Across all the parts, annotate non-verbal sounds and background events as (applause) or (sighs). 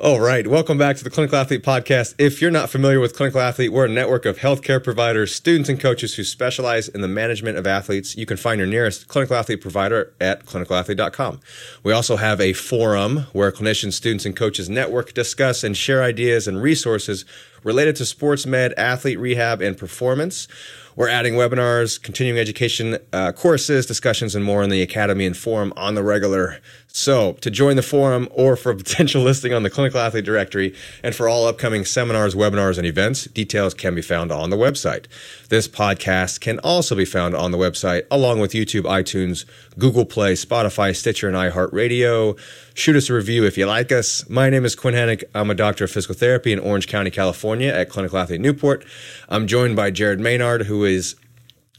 All right. Welcome back to the Clinical Athlete Podcast. If you're not familiar with Clinical Athlete, we're a network of healthcare providers, students, and coaches who specialize in the management of athletes. You can find your nearest clinical athlete provider at clinicalathlete.com. We also have a forum where clinicians, students, and coaches network, discuss, and share ideas and resources related to sports med, athlete rehab, and performance. We're adding webinars, continuing education uh, courses, discussions, and more in the Academy and Forum on the regular. So, to join the forum or for a potential (laughs) listing on the Clinical Athlete Directory and for all upcoming seminars, webinars, and events, details can be found on the website. This podcast can also be found on the website along with YouTube, iTunes, Google Play, Spotify, Stitcher, and iHeartRadio. Shoot us a review if you like us. My name is Quinn Henoch. I'm a doctor of physical therapy in Orange County, California at Clinical Athlete Newport. I'm joined by Jared Maynard, who is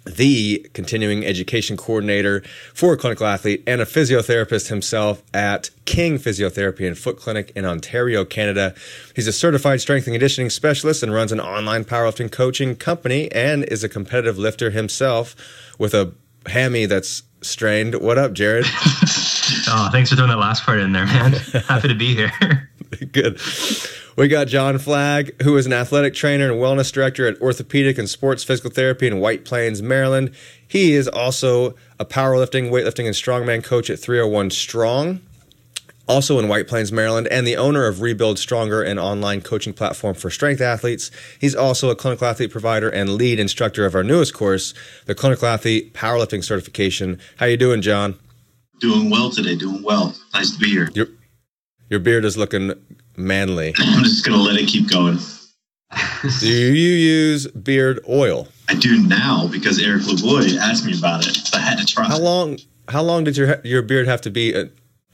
the continuing education coordinator for a clinical athlete and a physiotherapist himself at King Physiotherapy and Foot Clinic in Ontario, Canada. He's a certified strength and conditioning specialist and runs an online powerlifting coaching company and is a competitive lifter himself with a hammy that's strained. What up, Jared? (laughs) oh, thanks for throwing that last part in there, man. (laughs) Happy to be here. (laughs) Good. We got John Flagg, who is an athletic trainer and wellness director at Orthopedic and Sports Physical Therapy in White Plains, Maryland. He is also a powerlifting, weightlifting, and strongman coach at 301 Strong, also in White Plains, Maryland, and the owner of Rebuild Stronger, an online coaching platform for strength athletes. He's also a clinical athlete provider and lead instructor of our newest course, the Clinical Athlete Powerlifting Certification. How you doing, John? Doing well today. Doing well. Nice to be here. Your, your beard is looking manly. (clears throat) I'm just gonna let it keep going. do you use beard oil? I do now because Eric LeBoy asked me about it. So I had to try. How long? How long did your your beard have to be uh,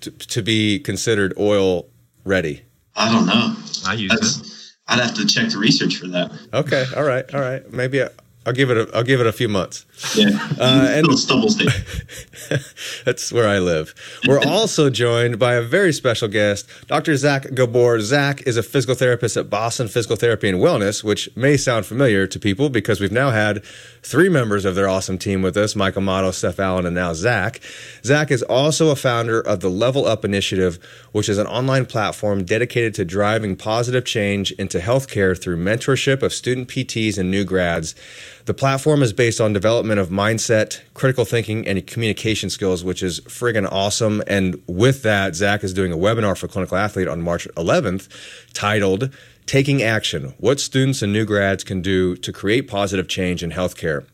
to, to, be considered oil ready? I don't know. I use That's, it. I'd have to check the research for that. Okay. All right. All right. Maybe I, I'll give it a I'll give it a few months. Yeah, uh, (laughs) and (laughs) that's where I live. We're (laughs) also joined by a very special guest, Dr. Zach Gabor. Zach is a physical therapist at Boston Physical Therapy and Wellness, which may sound familiar to people because we've now had three members of their awesome team with us: Michael Amato, Steph Allen, and now Zach. Zach is also a founder of the Level Up Initiative, which is an online platform dedicated to driving positive change into healthcare through mentorship of student PTs and new grads. The platform is based on development of mindset, critical thinking, and communication skills, which is friggin' awesome. And with that, Zach is doing a webinar for Clinical Athlete on March 11th titled Taking Action What Students and New Grads Can Do to Create Positive Change in Healthcare.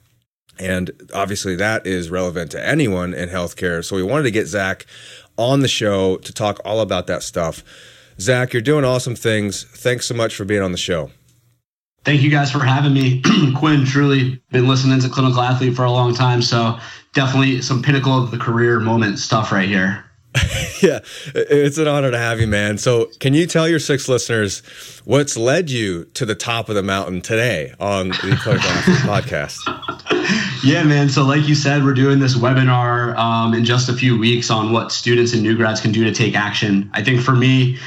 And obviously, that is relevant to anyone in healthcare. So, we wanted to get Zach on the show to talk all about that stuff. Zach, you're doing awesome things. Thanks so much for being on the show. Thank you guys for having me. (clears throat) Quinn, truly been listening to Clinical Athlete for a long time. So definitely some pinnacle of the career moment stuff right here. (laughs) yeah, it's an honor to have you, man. So, can you tell your six listeners what's led you to the top of the mountain today on the (laughs) Clinical Athlete podcast? Yeah, man. So, like you said, we're doing this webinar um, in just a few weeks on what students and new grads can do to take action. I think for me,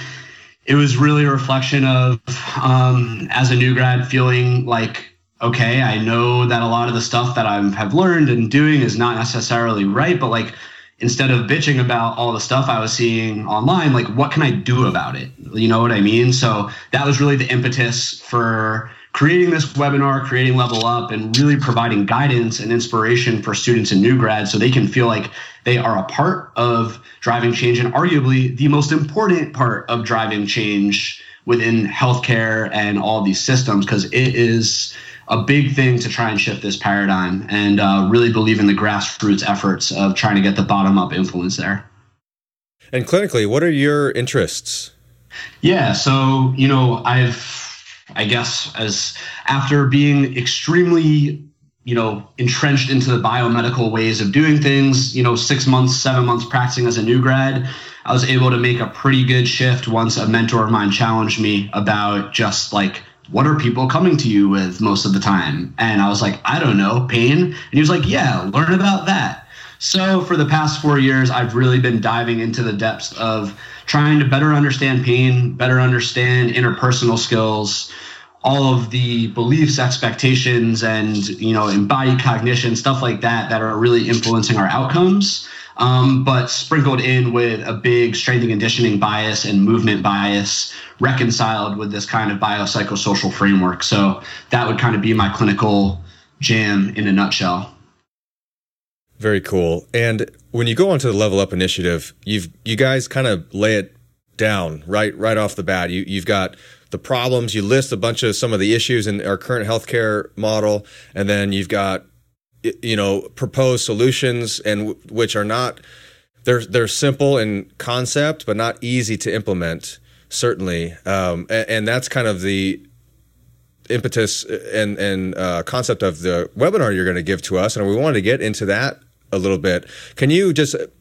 it was really a reflection of um, as a new grad feeling like okay i know that a lot of the stuff that i have learned and doing is not necessarily right but like instead of bitching about all the stuff i was seeing online like what can i do about it? You know what i mean? So that was really the impetus for creating this webinar, creating Level Up, and really providing guidance and inspiration for students and new grads so they can feel like they are a part of driving change and arguably the most important part of driving change within healthcare and all these systems because it is a big thing to try and shift this paradigm and uh, really believe in the grassroots efforts of trying to get the bottom up influence there. And clinically, what are your interests? Yeah, so, you know, I've I guess, as after being extremely, you know, entrenched into the biomedical ways of doing things, you know, six months, seven months practicing as a new grad, I was able to make a pretty good shift once a mentor of mine challenged me about just like, what are people coming to you with most of the time? And I was like, I don't know, pain. And he was like, yeah, learn about that. So for the past four years, I've really been diving into the depths of trying to better understand pain, better understand interpersonal skills, all of the beliefs, expectations, and you know, embodied cognition, stuff like that, that are really influencing our outcomes. um, but sprinkled in with a big strength and conditioning bias and movement bias reconciled with this kind of biopsychosocial framework. So that would kind of be my clinical jam in a nutshell. Very cool. And when you go onto the Level Up initiative, you've you guys kind of lay it down right right off the bat. You you've got the problems. You list a bunch of some of the issues in our current healthcare model, and then you've got you know proposed solutions, and which are not they're they're simple in concept, but not easy to implement. Certainly, um, and, and that's kind of the impetus and and uh, concept of the webinar you're going to give to us, and we wanted to get into that a little bit. Can you just and,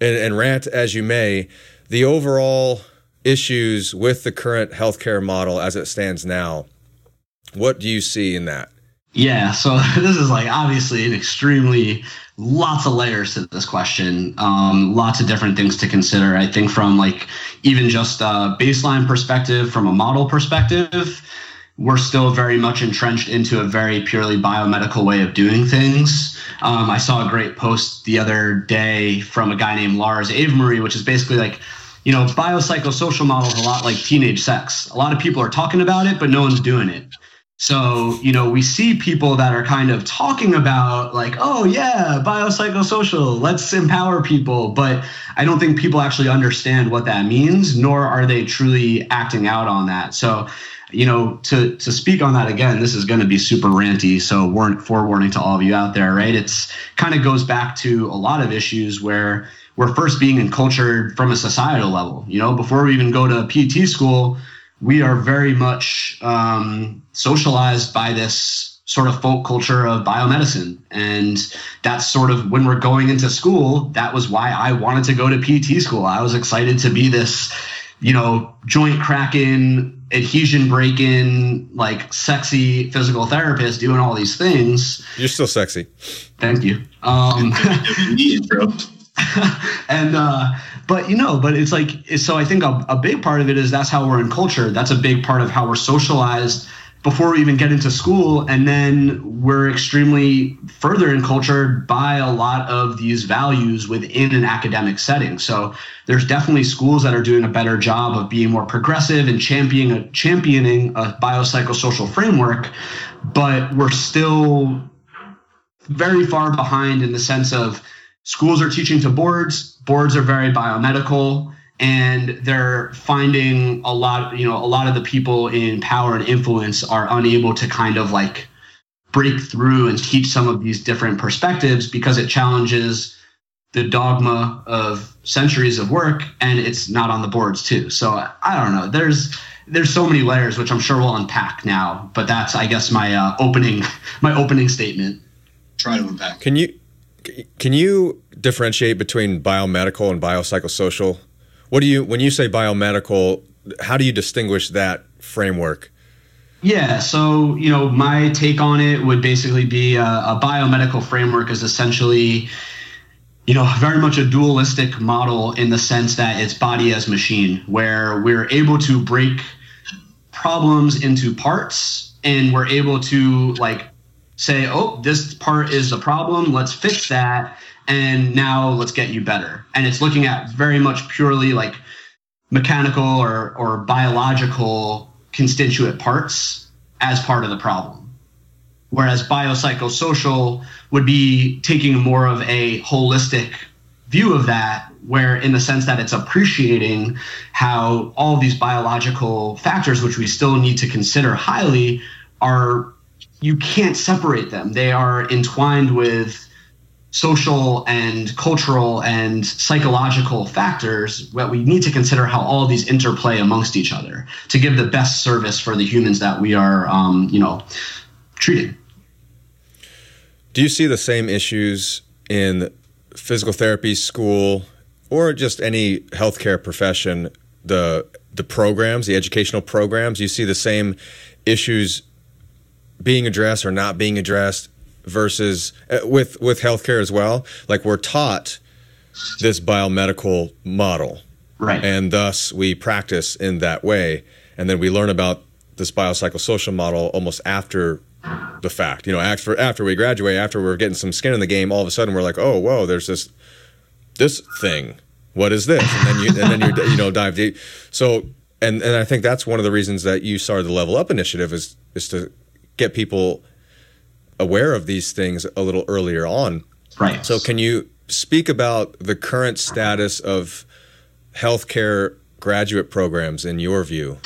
and rant as you may the overall issues with the current healthcare model as it stands now? What do you see in that? Yeah, so (laughs) this is like obviously an extremely lots of layers to this question, um, lots of different things to consider. I think from like even just a baseline perspective, from a model perspective, we're still very much entrenched into a very purely biomedical way of doing things. Um, I saw a great post the other day from a guy named Lars Avemarie, which is basically like, you know, biopsychosocial models a lot like teenage sex. A lot of people are talking about it, but no one's doing it. So, you know, we see people that are kind of talking about like, oh yeah, biopsychosocial, let's empower people. But I don't think people actually understand what that means, nor are they truly acting out on that. So you know, to to speak on that again, this is going to be super ranty. So warn, forewarning to all of you out there, right? It's kind of goes back to a lot of issues where we're first being encultured from a societal level. You know, before we even go to PT school, we are very much um, socialized by this sort of folk culture of biomedicine. And that's sort of when we're going into school, that was why I wanted to go to PT school. I was excited to be this, you know, joint cracking adhesion break-in, like sexy physical therapist doing all these things. You're still sexy. Thank you. Um, (laughs) (laughs) and uh, but you know, but it's like so. I think a, a big part of it is that's how we're in culture. That's a big part of how we're socialized before we even get into school and then we're extremely further encultured by a lot of these values within an academic setting. So there's definitely schools that are doing a better job of being more progressive and championing a, championing a biopsychosocial framework but we're still very far behind in the sense of schools are teaching to boards. Boards are very biomedical and they're finding a lot you know a lot of the people in power and influence are unable to kind of like break through and teach some of these different perspectives because it challenges the dogma of centuries of work and it's not on the boards too. So i don't know. There's there's so many layers which i'm sure we'll unpack now but that's i guess my uh, opening (laughs) my opening statement. Try to unpack can you can you differentiate between biomedical and biopsychosocial what do you when you say biomedical? How do you distinguish that framework? Yeah, so you know, my take on it would basically be a, a biomedical framework is essentially you know, very much a dualistic model in the sense that it's body as machine, where we're able to break problems into parts and we're able to like say, oh, this part is a problem, let's fix that and now let's get you better. And it's looking at very much purely like mechanical or, or biological constituent parts as part of the problem. Whereas biopsychosocial would be taking more of a holistic view of that, where in the sense that it's appreciating how all these biological factors, which we still need to consider highly, are you can't separate them. They are entwined with social and cultural and psychological factors that we need to consider how all these interplay amongst each other to give the best service for the humans that we are um, you know treating. Do you see the same issues in physical therapy school or just any healthcare profession the the programs the educational programs? You see the same issues being addressed or not being addressed versus uh, with with healthcare as well. Like we're taught this biomedical model, right? And thus we practice in that way, and then we learn about this biopsychosocial model almost after the fact. You know, after after we graduate, after we're getting some skin in the game, all of a sudden we're like, oh, whoa, there's this this thing. What is this? And then you and then you you know dive deep. So and and I think that's one of the reasons that you started the Level Up initiative is is to get people aware of these things a little earlier on. Right. So can you speak about the current status of healthcare graduate programs in your view?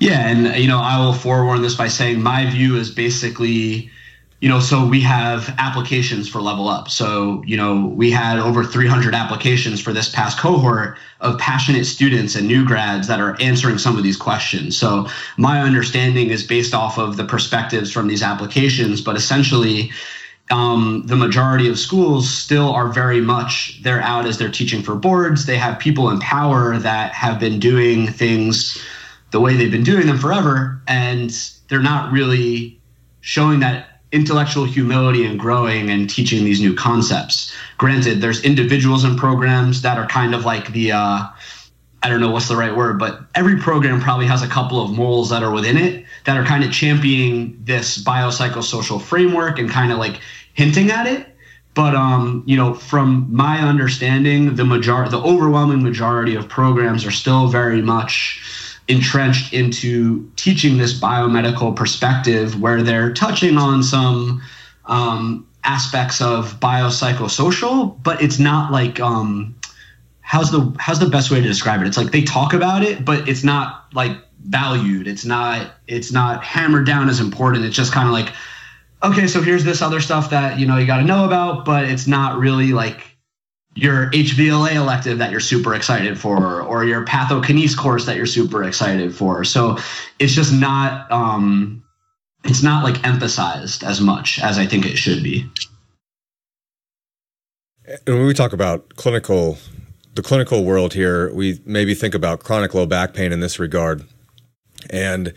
Yeah, and you know, I will forewarn this by saying my view is basically you know, so we have applications for Level Up. So, you know, we had over 300 applications for this past cohort of passionate students and new grads that are answering some of these questions. So, my understanding is based off of the perspectives from these applications, but essentially, um, the majority of schools still are very much they're out as they're teaching for boards. They have people in power that have been doing things the way they've been doing them forever, and they're not really showing that intellectual humility and growing and teaching these new concepts. Granted, there's individuals and programs that are kind of like the uh, I don't know what's the right word, but every program probably has a couple of morals that are within it that are kind of championing this biopsychosocial framework and kind of like hinting at it. But um, you know, from my understanding, the major the overwhelming majority of programs are still very much entrenched into teaching this biomedical perspective where they're touching on some um, aspects of biopsychosocial, but it's not like um, how's the how's the best way to describe it? It's like they talk about it, but it's not like valued. It's not it's not hammered down as important. It's just kind of like okay, so here's this other stuff that you know you got to know about, but it's not really like your HVLA elective that you're super excited for, or your pathokinese course that you're super excited for. So it's just not um, it's not like emphasized as much as I think it should be. And when we talk about clinical, the clinical world here, we maybe think about chronic low back pain in this regard, and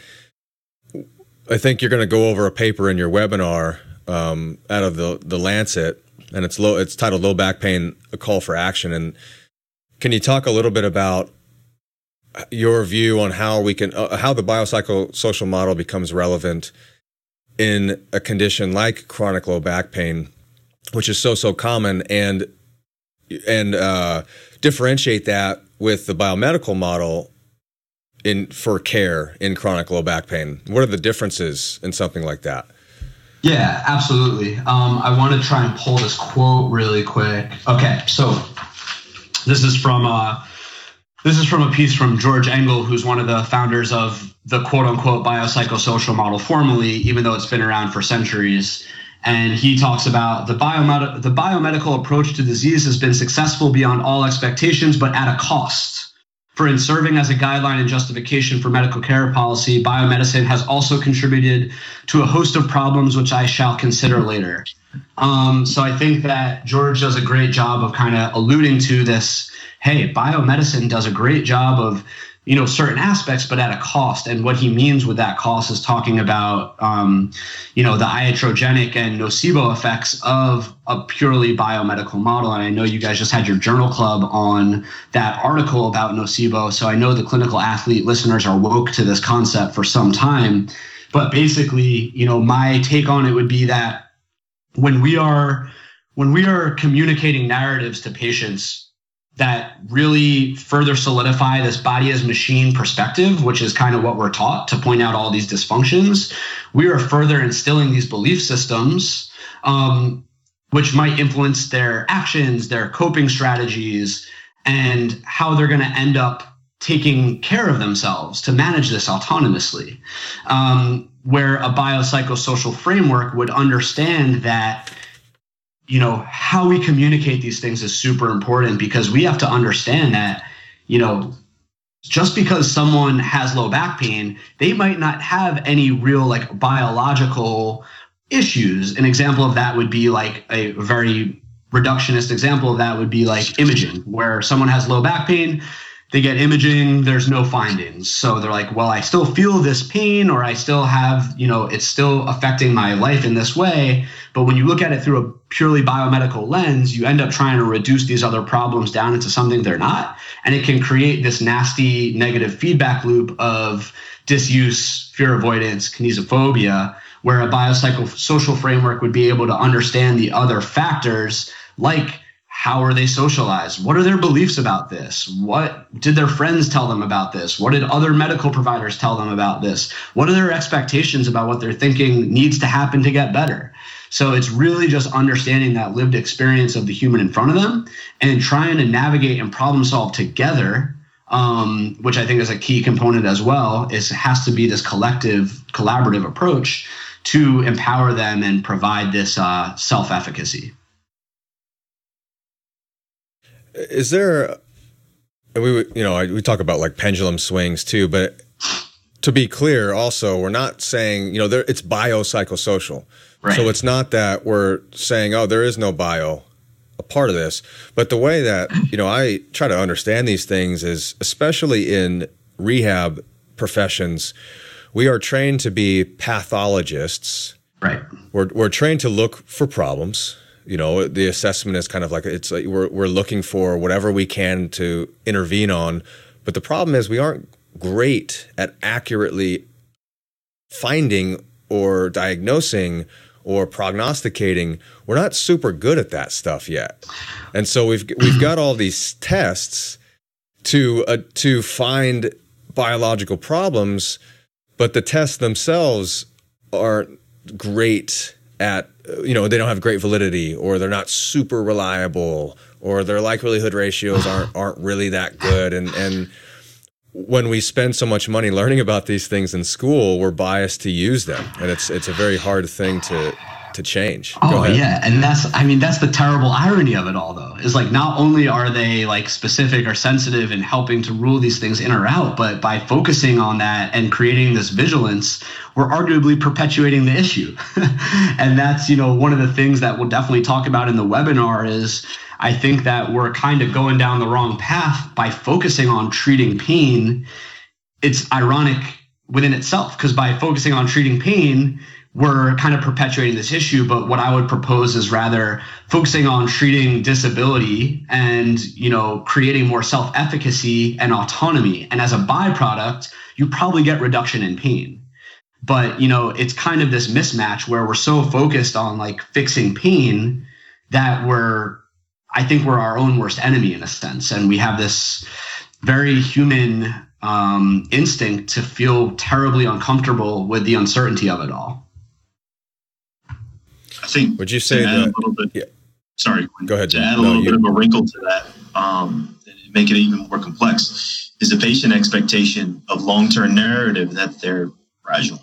I think you're going to go over a paper in your webinar um, out of the the Lancet and it's low. It's titled "Low Back Pain: A Call for Action." And can you talk a little bit about your view on how we can uh, how the biopsychosocial model becomes relevant in a condition like chronic low back pain, which is so so common, and and uh, differentiate that with the biomedical model in for care in chronic low back pain. What are the differences in something like that? Yeah, absolutely. Um, I want to try and pull this quote really quick. Okay, so this is from uh, this is from a piece from George Engel, who's one of the founders of the quote unquote biopsychosocial model formally, even though it's been around for centuries. And he talks about the, biomed- the biomedical approach to disease has been successful beyond all expectations, but at a cost. For in serving as a guideline and justification for medical care policy, biomedicine has also contributed to a host of problems which I shall consider later. Um, so I think that George does a great job of kind of alluding to this. Hey, biomedicine does a great job of you know certain aspects but at a cost. And what he means with that cost is talking about um, you know the iatrogenic and nocebo effects of a purely biomedical model. And i know you guys just had your journal club on that article about nocebo. So i know the clinical athlete listeners are woke to this concept for some time. But basically you know my take on it would be that when we are when we are communicating narratives to patients that really further solidify this body as machine perspective, which is kind of what we're taught to point out all these dysfunctions. We are further instilling these belief systems, um, which might influence their actions, their coping strategies, and how they're going to end up taking care of themselves to manage this autonomously. Um, where a biopsychosocial framework would understand that you know how we communicate these things is super important because we have to understand that you know just because someone has low back pain they might not have any real like biological issues. An example of that would be like a very reductionist example of that would be like imaging where someone has low back pain they get imaging there's no findings. So they're like well i still feel this pain or i still have you know it's still affecting my life in this way. But when you look at it through a purely biomedical lens you end up trying to reduce these other problems down into something they're not. And it can create this nasty negative feedback loop of disuse fear avoidance kinesiophobia where a biopsychosocial framework would be able to understand the other factors like how are they socialized? What are their beliefs about this? What did their friends tell them about this? What did other medical providers tell them about this? What are their expectations about what they're thinking needs to happen to get better? So it's really just understanding that lived experience of the human in front of them and trying to navigate and problem solve together, um, which I think is a key component as well. Is has to be this collective, collaborative approach to empower them and provide this uh, self efficacy. Is there? We you know we talk about like pendulum swings too, but to be clear, also we're not saying you know there it's biopsychosocial. Right. So it's not that we're saying oh there is no bio a part of this, but the way that you know I try to understand these things is especially in rehab professions, we are trained to be pathologists. Right. We're we're trained to look for problems you know the assessment is kind of like it's like we're, we're looking for whatever we can to intervene on. But the problem is we aren't great at accurately finding or diagnosing or prognosticating. We're not super good at that stuff yet. And so we've we've got all these tests to uh, to find biological problems but the tests themselves aren't great at you know they don't have great validity or they're not super reliable or their likelihood ratios (sighs) aren't aren't really that good. And and when we spend so much money learning about these things in school we're biased to use them. And it's it's a very hard thing to to change. Oh yeah, and that's I mean that's the terrible irony of it all though. Is like not only are they like specific or sensitive in helping to rule these things in or out, but by focusing on that and creating this vigilance, we're arguably perpetuating the issue. (laughs) and that's, you know, one of the things that we'll definitely talk about in the webinar is I think that we're kind of going down the wrong path by focusing on treating pain. It's ironic within itself because by focusing on treating pain, we're kind of perpetuating this issue but what i would propose is rather focusing on treating disability and you know creating more self-efficacy and autonomy. And as a byproduct you probably get reduction in pain. But you know it's kind of this mismatch where we're so focused on like fixing pain that we're i think we're our own worst enemy in a sense. And we have this very human um, instinct to feel terribly uncomfortable with the uncertainty of it all I think. Would you say that? Bit, yeah. Sorry. Go ahead. To add a no, little you, bit of a wrinkle to that, um, make it even more complex, is the patient expectation of long-term narrative that they're fragile.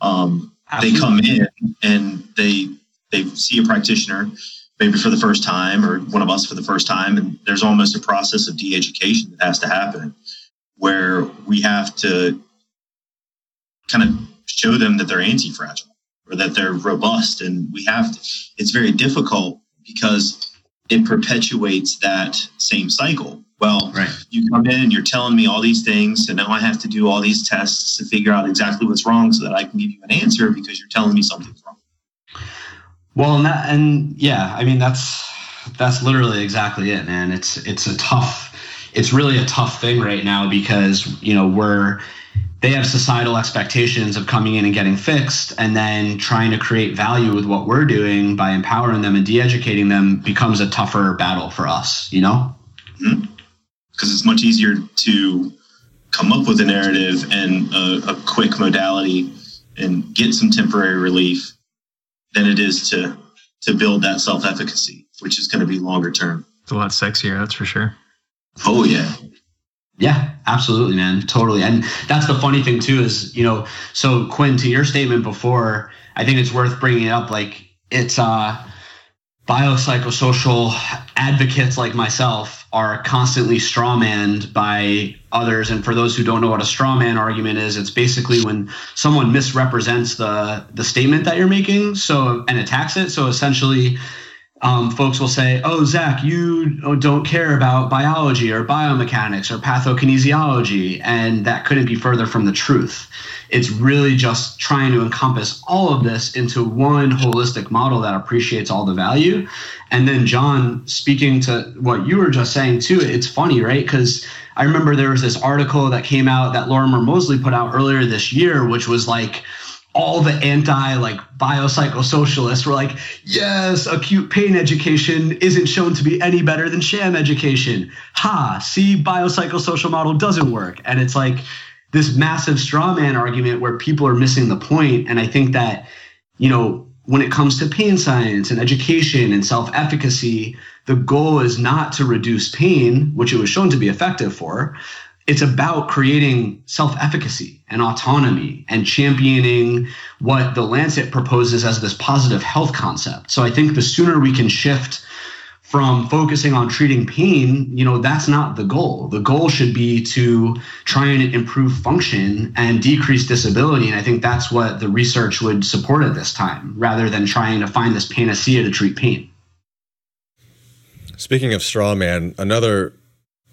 Um, they come in and they they see a practitioner maybe for the first time or one of us for the first time and there's almost a process of de-education that has to happen where we have to kind of show them that they're anti-fragile or that they're robust. And we have to, it's very difficult because it perpetuates that same cycle. Well, right. you come in and you're telling me all these things, and now I have to do all these tests to figure out exactly what's wrong so that I can give you an answer because you're telling me something's wrong. Well, and that, and yeah, I mean that's that's literally exactly it, man. It's it's a tough, it's really a tough thing right now because you know we're they have societal expectations of coming in and getting fixed and then trying to create value with what we're doing by empowering them and de-educating them becomes a tougher battle for us you know? Because mm-hmm. it's much easier to come up with a narrative and a, a, quick modality and get some temporary relief than it is to to build that self-efficacy which is going to be longer term. It's a lot sexier that's for sure. Oh yeah yeah, absolutely, man. Totally. And that's the funny thing too is, you know, so Quinn, to your statement before, I think it's worth bringing it up. Like it's uh biopsychosocial advocates like myself are constantly strawmanned by others. And for those who don't know what a strawman argument is, it's basically when someone misrepresents the the statement that you're making, so and attacks it. So essentially, um, folks will say, "Oh, Zach, you don't care about biology or biomechanics or pathokinesiology," and that couldn't be further from the truth. It's really just trying to encompass all of this into one holistic model that appreciates all the value. And then, John, speaking to what you were just saying too, it's funny, right? Because I remember there was this article that came out that Lorimer Moseley put out earlier this year, which was like all the anti like biopsychosocialists were like, yes, acute pain education isn't shown to be any better than sham education. Ha, see, biopsychosocial model doesn't work. And it's like this massive straw man argument where people are missing the point. And I think that, you know, when it comes to pain science and education and self efficacy, the goal is not to reduce pain, which it was shown to be effective for, it's about creating self-efficacy and autonomy and championing what the lancet proposes as this positive health concept. So i think the sooner we can shift from focusing on treating pain you know that's not the goal. The goal should be to try and improve function and decrease disability and i think that's what the research would support at this time rather than trying to find this panacea to treat pain. Speaking of straw man another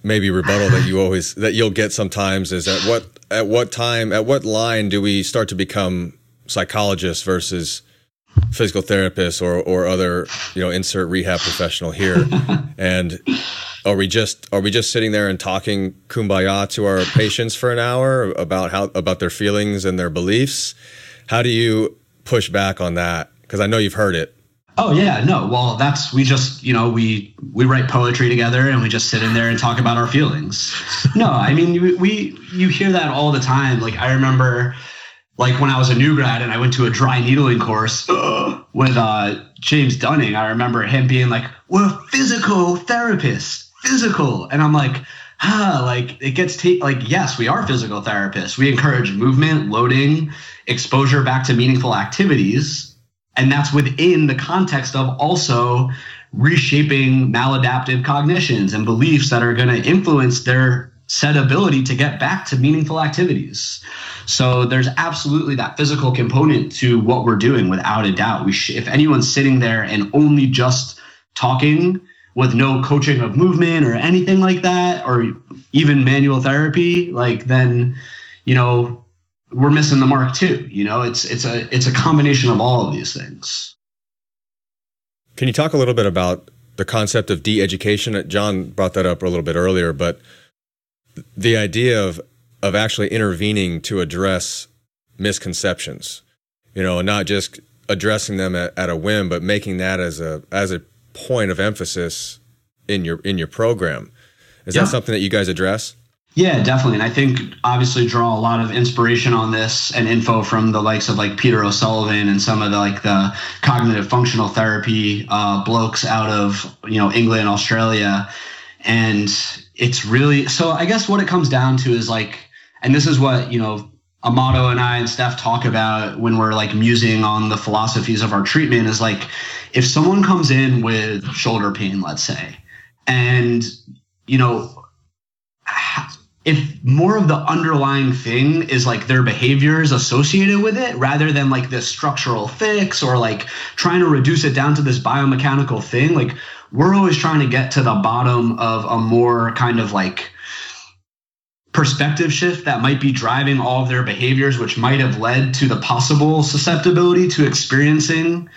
maybe rebuttal that you (sighs) always that you'll get sometimes is at what at what time at what line do we start to become psychologists versus physical therapists or or other you know insert rehab professional here? (laughs) And are we just are we just sitting there and talking kumbaya to our patients for an hour about how about their feelings and their beliefs? How do you push back on that? Because i know you've heard it Oh yeah, no. Well, that's we just you know we we write poetry together and we just sit in there and talk about our feelings. No, I mean we, you hear that all the time. Like I remember, like when I was a new grad and I went to a dry needling course (gasps) with uh, James Dunning. I remember him being like, "We're physical therapists, physical," and I'm like. Ah, like it gets ta- like yes, we are physical therapists. We encourage movement, loading, exposure back to meaningful activities and that's within the context of also reshaping maladaptive cognitions and beliefs that are going to influence their said ability to get back to meaningful activities. So there's absolutely that physical component to what we're doing without a doubt. We sh- if anyone's sitting there and only just talking with no coaching of movement or anything like that or even manual therapy, like then you know we're missing the mark too. You know, it's it's a it's a combination of all of these things. Can you talk a little bit about the concept of de-education? Uh, John brought that up a little bit earlier, but the idea of of actually intervening to address misconceptions, you know, not just addressing them at, at a whim, but making that as a as a point of emphasis in your in your program. Is yeah. that something that you guys address? Yeah, definitely. And I think obviously draw a lot of inspiration on this and info from the likes of like Peter O'Sullivan and some of the like the cognitive functional therapy uh, blokes out of you know England, Australia, and it's really so. I guess what it comes down to is like, and this is what you know Amato and I and Steph talk about when we're like musing on the philosophies of our treatment is like if someone comes in with shoulder pain, let's say, and you know if more of the underlying thing is like their behaviors associated with it rather than like this structural fix or like trying to reduce it down to this biomechanical thing like we're always trying to get to the bottom of a more kind of like perspective shift that might be driving all of their behaviors which might have led to the possible susceptibility to experiencing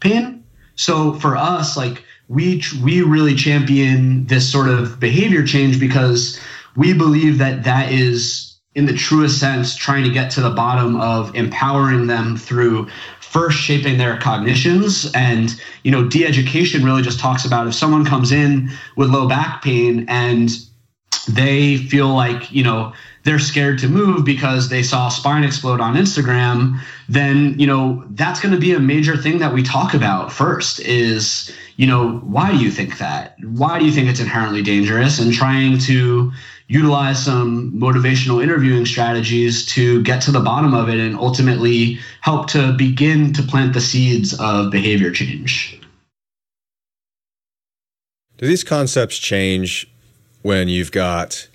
pain. So for us like we we really champion this sort of behavior change because we believe that that is in the truest sense trying to get to the bottom of empowering them through first shaping their cognitions. And you know de-education really just talks about if someone comes in with low back pain and they feel like you know they're scared to move because they saw spine explode on Instagram, then you know that's going to be a major thing that we talk about first is you know why do you think that? Why do you think it's inherently dangerous? And trying to utilize some motivational interviewing strategies to get to the bottom of it and ultimately help to begin to plant the seeds of behavior change. Do these concepts change when you've got,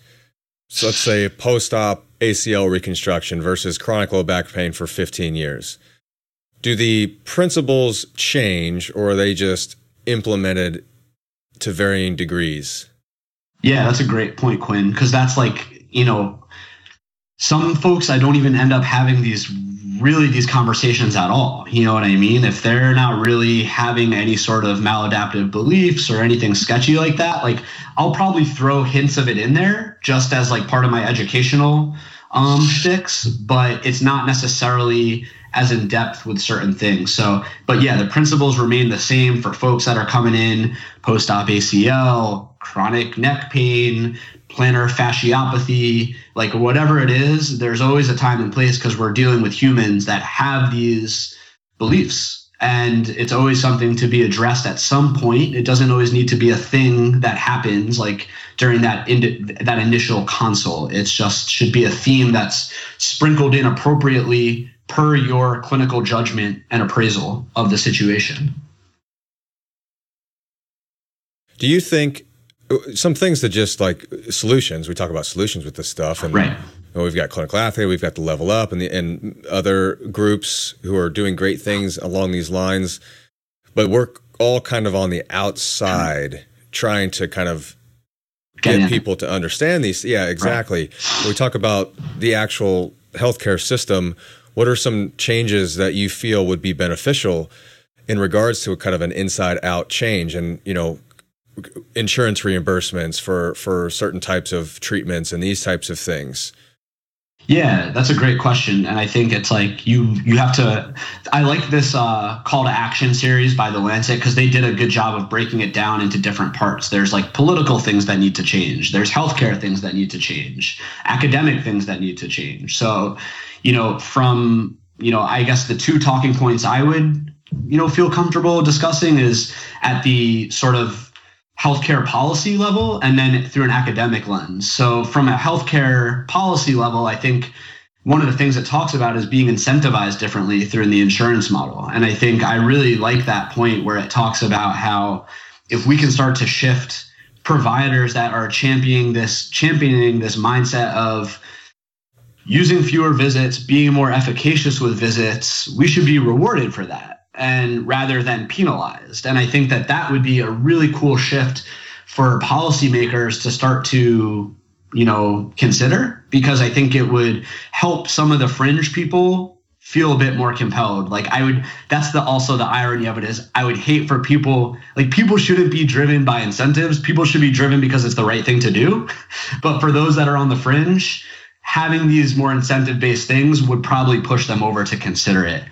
so let's say, post op ACL reconstruction versus chronic low back pain for 15 years? Do the principles change or are they just implemented to varying degrees? Yeah, that's a great point, Quinn, because that's like, you know, some folks I don't even end up having these really these conversations at all. You know what I mean? If they're not really having any sort of maladaptive beliefs or anything sketchy like that, like I'll probably throw hints of it in there just as like part of my educational um shticks, but it's not necessarily as in depth with certain things. So, but yeah, the principles remain the same for folks that are coming in post op ACL, chronic neck pain, plantar fasciopathy, like whatever it is, there's always a time and place because we're dealing with humans that have these beliefs. And it's always something to be addressed at some point. It doesn't always need to be a thing that happens like during that in, that initial consult. It's just should be a theme that's sprinkled in appropriately per your clinical judgment and appraisal of the situation. Do you think some things that just like solutions. We talk about solutions with this stuff, and right. Oh, we've got clinical athlete, we've got the level up, and the and other groups who are doing great things along these lines. But we're all kind of on the outside, trying to kind of get people to understand these. Yeah, exactly. Right. we talk about the actual healthcare system, what are some changes that you feel would be beneficial in regards to a kind of an inside out change? And you know, insurance reimbursements for for certain types of treatments and these types of things? Yeah, that's a great question, and I think it's like you you have to. I like this uh, call to action series by the Lancet because they did a good job of breaking it down into different parts. There's like political things that need to change. There's healthcare things that need to change. Academic things that need to change. So, you know, from you know, I guess the two talking points I would you know feel comfortable discussing is at the sort of healthcare policy level and then through an academic lens. So, from a healthcare policy level, I think one of the things it talks about is being incentivized differently through the insurance model. And I think I really like that point where it talks about how if we can start to shift providers that are championing this championing this mindset of using fewer visits, being more efficacious with visits, we should be rewarded for that and rather than penalized. And I think that that would be a really cool shift for policymakers to start to, you know, consider because I think it would help some of the fringe people feel a bit more compelled. Like I would that's the also the irony of it is I would hate for people like people shouldn't be driven by incentives. People should be driven because it's the right thing to do. (laughs) But for those that are on the fringe, having these more incentive based things would probably push them over to consider it.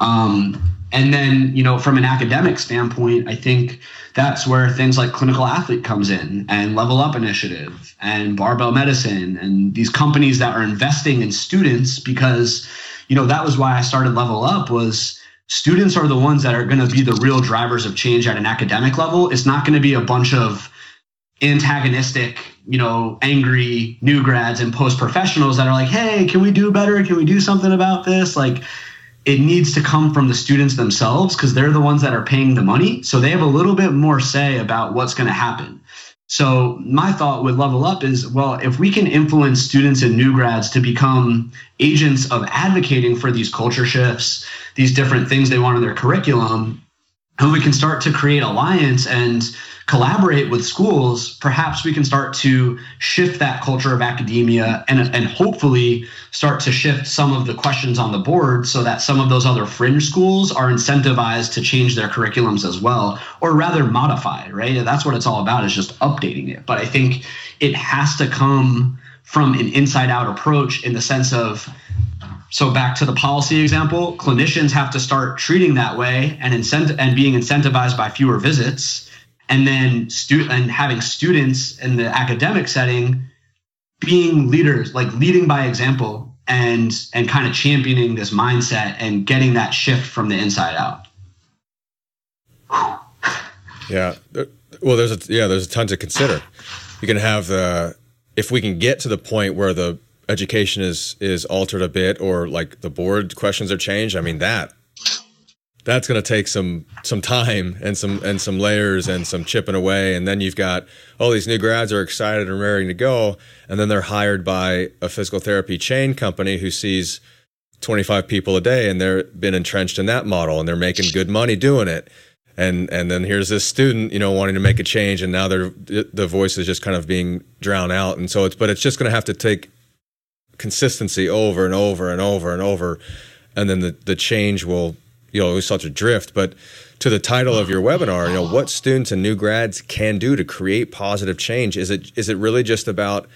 Um, and then, you know, from an academic standpoint, I think that's where things like clinical athlete comes in and level up initiative and barbell medicine and these companies that are investing in students because, you know, that was why I started level up was students are the ones that are going to be the real drivers of change at an academic level. It's not going to be a bunch of antagonistic, you know, angry new grads and post professionals that are like, hey, can we do better? Can we do something about this? Like, it needs to come from the students themselves because they're the ones that are paying the money. So they have a little bit more say about what's going to happen. So my thought with Level Up is, well, if we can influence students and new grads to become agents of advocating for these culture shifts, these different things they want in their curriculum, and we can start to create alliance and collaborate with schools, perhaps we can start to shift that culture of academia and, and hopefully start to shift some of the questions on the board so that some of those other fringe schools are incentivized to change their curriculums as well, or rather modify, right? That's what it's all about is just updating it. But I think it has to come from an inside out approach in the sense of so back to the policy example, clinicians have to start treating that way and incent- and being incentivized by fewer visits and then stu- and having students in the academic setting being leaders like leading by example and and kind of championing this mindset and getting that shift from the inside out. Yeah. Well there's a yeah there's a ton to consider. You can have the if we can get to the point where the education is is altered a bit or like the board questions are changed i mean that that's going to take some some time and some and some layers and some chipping away. And then you've got all these new grads are excited and raring to go. And then they're hired by a physical therapy chain company who sees 25 people a day and they're been entrenched in that model and they're making good money doing it. And and then here's this student you know wanting to make a change and now they're the voice is just kind of being drowned out. And so it's but it's just going to have to take consistency over and over and over and over. And then the the change will you know it was such a drift but to the title of your webinar you know what students and new grads can do to create positive change is it is it really just about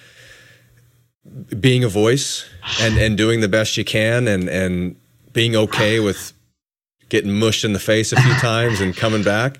being a voice and and doing the best you can and and being okay with getting mushed in the face a few (laughs) times and coming back?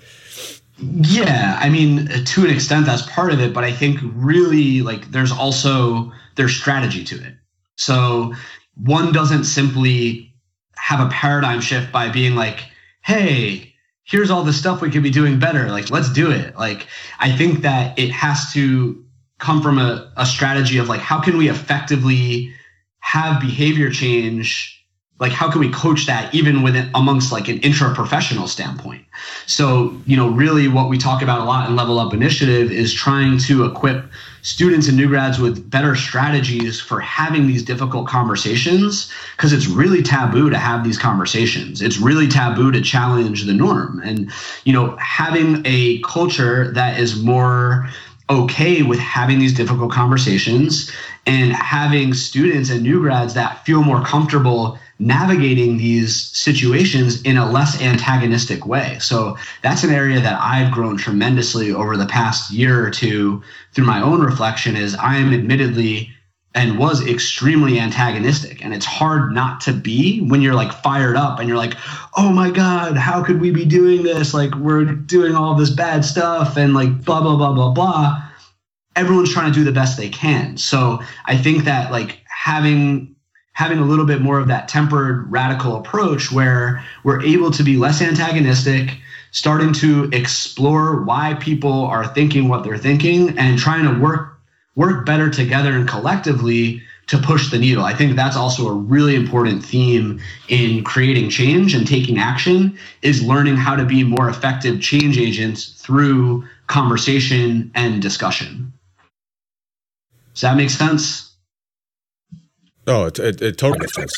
Yeah, I mean, to an extent, that's part of it. But I think really, like, there's also there's strategy to it. So one doesn't simply have a paradigm shift by being like, "Hey, here's all the stuff we could be doing better. Like, let's do it." Like, I think that it has to come from a, a strategy of like, how can we effectively have behavior change like how can we coach that even within amongst like an intra-professional standpoint so you know really what we talk about a lot in level up initiative is trying to equip students and new grads with better strategies for having these difficult conversations because it's really taboo to have these conversations. It's really taboo to challenge the norm. And you know having a culture that is more okay with having these difficult conversations and having students and new grads that feel more comfortable navigating these situations in a less antagonistic way. So that's an area that I've grown tremendously over the past year or two through my own reflection is I am admittedly and was extremely antagonistic. And it's hard not to be when you're like fired up and you're like oh my god how could we be doing this? Like we're doing all this bad stuff and like blah blah blah blah blah. Everyone's trying to do the best they can. So i think that like having having a little bit more of that tempered radical approach where we're able to be less antagonistic starting to explore why people are thinking what they're thinking and trying to work work better together and collectively to push the needle. I think that's also a really important theme in creating change and taking action is learning how to be more effective change agents through conversation and discussion. Does that make sense? Oh, it, it, it totally makes sense.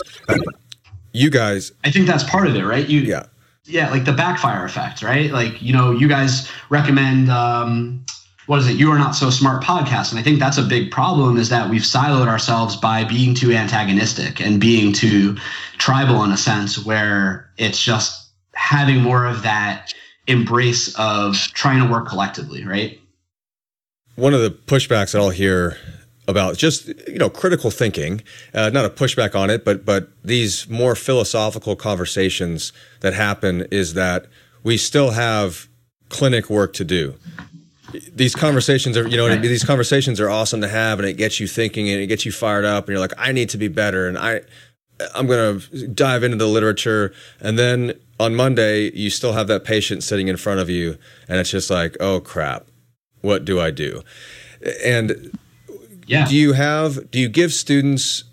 you guys, I think that's part of it, right? You, yeah, yeah, like the backfire effect, right? Like you know, you guys recommend um, what is it? You are not so smart podcast, and I think that's a big problem. Is that we've siloed ourselves by being too antagonistic and being too tribal in a sense, where it's just having more of that embrace of trying to work collectively, right? One of the pushbacks that I'll hear about just you know critical thinking, uh, not a pushback on it, but but these more philosophical conversations that happen is that we still have clinic work to do. These conversations are you know these conversations are awesome to have, and it gets you thinking and it gets you fired up, and you're like, I need to be better, and I I'm gonna dive into the literature, and then on Monday you still have that patient sitting in front of you, and it's just like, oh crap, what do I do? And yeah. Do you have do you give students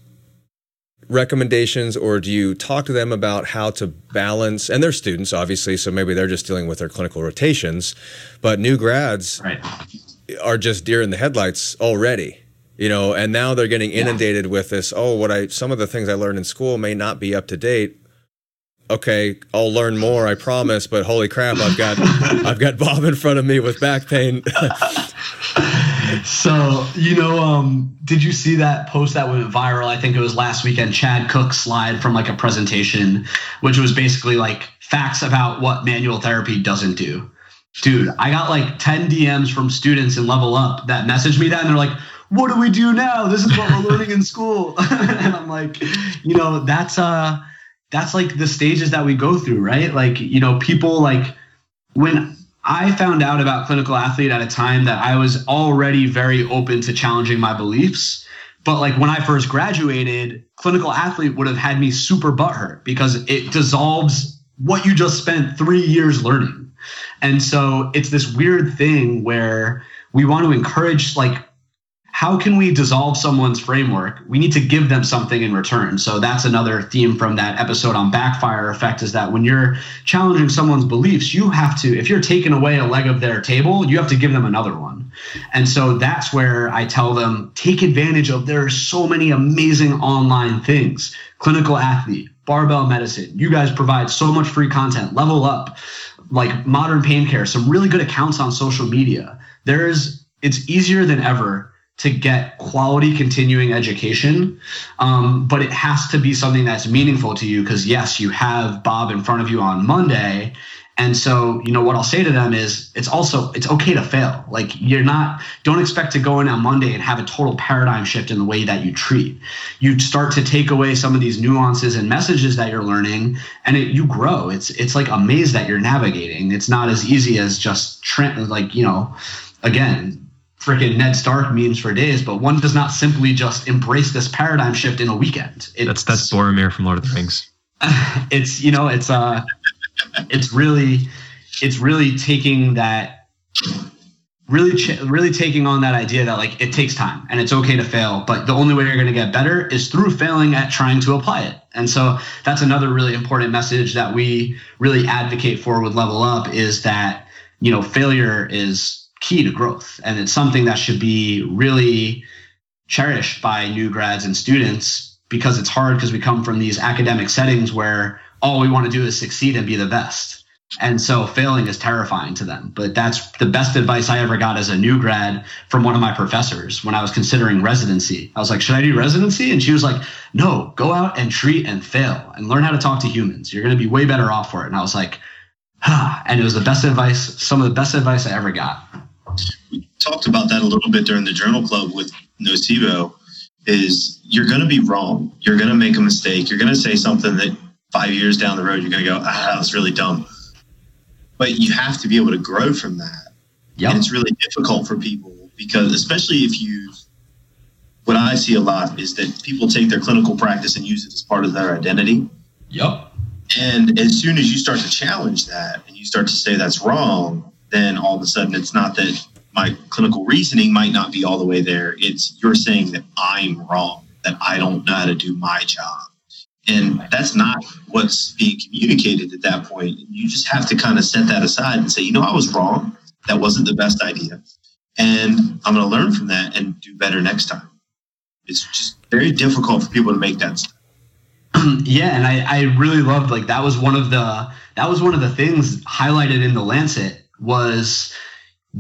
recommendations or do you talk to them about how to balance and they're students obviously so maybe they're just dealing with their clinical rotations but new grads right. are just deer in the headlights already you know and now they're getting inundated yeah. with this oh what i some of the things i learned in school may not be up to date okay i'll learn more i promise but holy crap i've got (laughs) i've got bob in front of me with back pain (laughs) so you know um, did you see that post that went viral? I think it was last weekend. Chad cook slide from like a presentation which was basically like facts about what manual therapy doesn't do. Dude i got like 10 dms from students in level up that messaged me that and they're like what do we do now? This is what we're learning in school. (laughs) And i'm like you know that's uh that's like the stages that we go through right? Like you know people like when I found out about clinical athlete at a time that I was already very open to challenging my beliefs. But like when I first graduated, clinical athlete would have had me super butthurt because it dissolves what you just spent three years learning. And so it's this weird thing where we want to encourage like how can we dissolve someone's framework? We need to give them something in return. So that's another theme from that episode on backfire effect is that when you're challenging someone's beliefs, you have to, if you're taking away a leg of their table, you have to give them another one. And so that's where I tell them take advantage of there are so many amazing online things. Clinical athlete, barbell medicine. You guys provide so much free content. Level up, like modern pain care, some really good accounts on social media. There is it's easier than ever to get quality continuing education. Um, but it has to be something that's meaningful to you because, yes, you have Bob in front of you on Monday. And so, you know, what I'll say to them is it's also it's okay to fail. Like you're not don't expect to go in on Monday and have a total paradigm shift in the way that you treat. You start to take away some of these nuances and messages that you're learning and it, you grow. It's it's like a maze that you're navigating. It's not as easy as just trend like, you know, again, freaking Ned Stark memes for days, but one does not simply just embrace this paradigm shift in a weekend. It's, that's that's Boromir from Lord of the Rings. (laughs) It's you know, it's uh it's really it's really taking that really ch- really taking on that idea that like it takes time and it's okay to fail but the only way you're going to get better is through failing at trying to apply it and so that's another really important message that we really advocate for with level up is that you know failure is key to growth and it's something that should be really cherished by new grads and students because it's hard because we come from these academic settings where all we want to do is succeed and be the best. And so failing is terrifying to them. But that's the best advice I ever got as a new grad from one of my professors when I was considering residency. I was like, should I do residency? And she was like, no, go out and treat and fail and learn how to talk to humans. You're going to be way better off for it. And I was like, ah, and it was the best advice, some of the best advice I ever got. We talked about that a little bit during the journal club with Nocebo is you're going to be wrong. You're going to make a mistake. You're going to say something that five years down the road, you're going to go, ah, that was really dumb. But you have to be able to grow from that. Yep. And it's really difficult for people because, especially if you, what I see a lot is that people take their clinical practice and use it as part of their identity. Yep. And as soon as you start to challenge that and you start to say that's wrong, then all of a sudden it's not that my clinical reasoning might not be all the way there. It's you're saying that I'm wrong, that I don't know how to do my job. And that's not what's being communicated at that point. You just have to kind of set that aside and say, you know, I was wrong. That wasn't the best idea. And I'm going to learn from that and do better next time. It's just very difficult for people to make that step. (clears throat) yeah, and I, I really loved like that was one of the that was one of the things highlighted in the Lancet was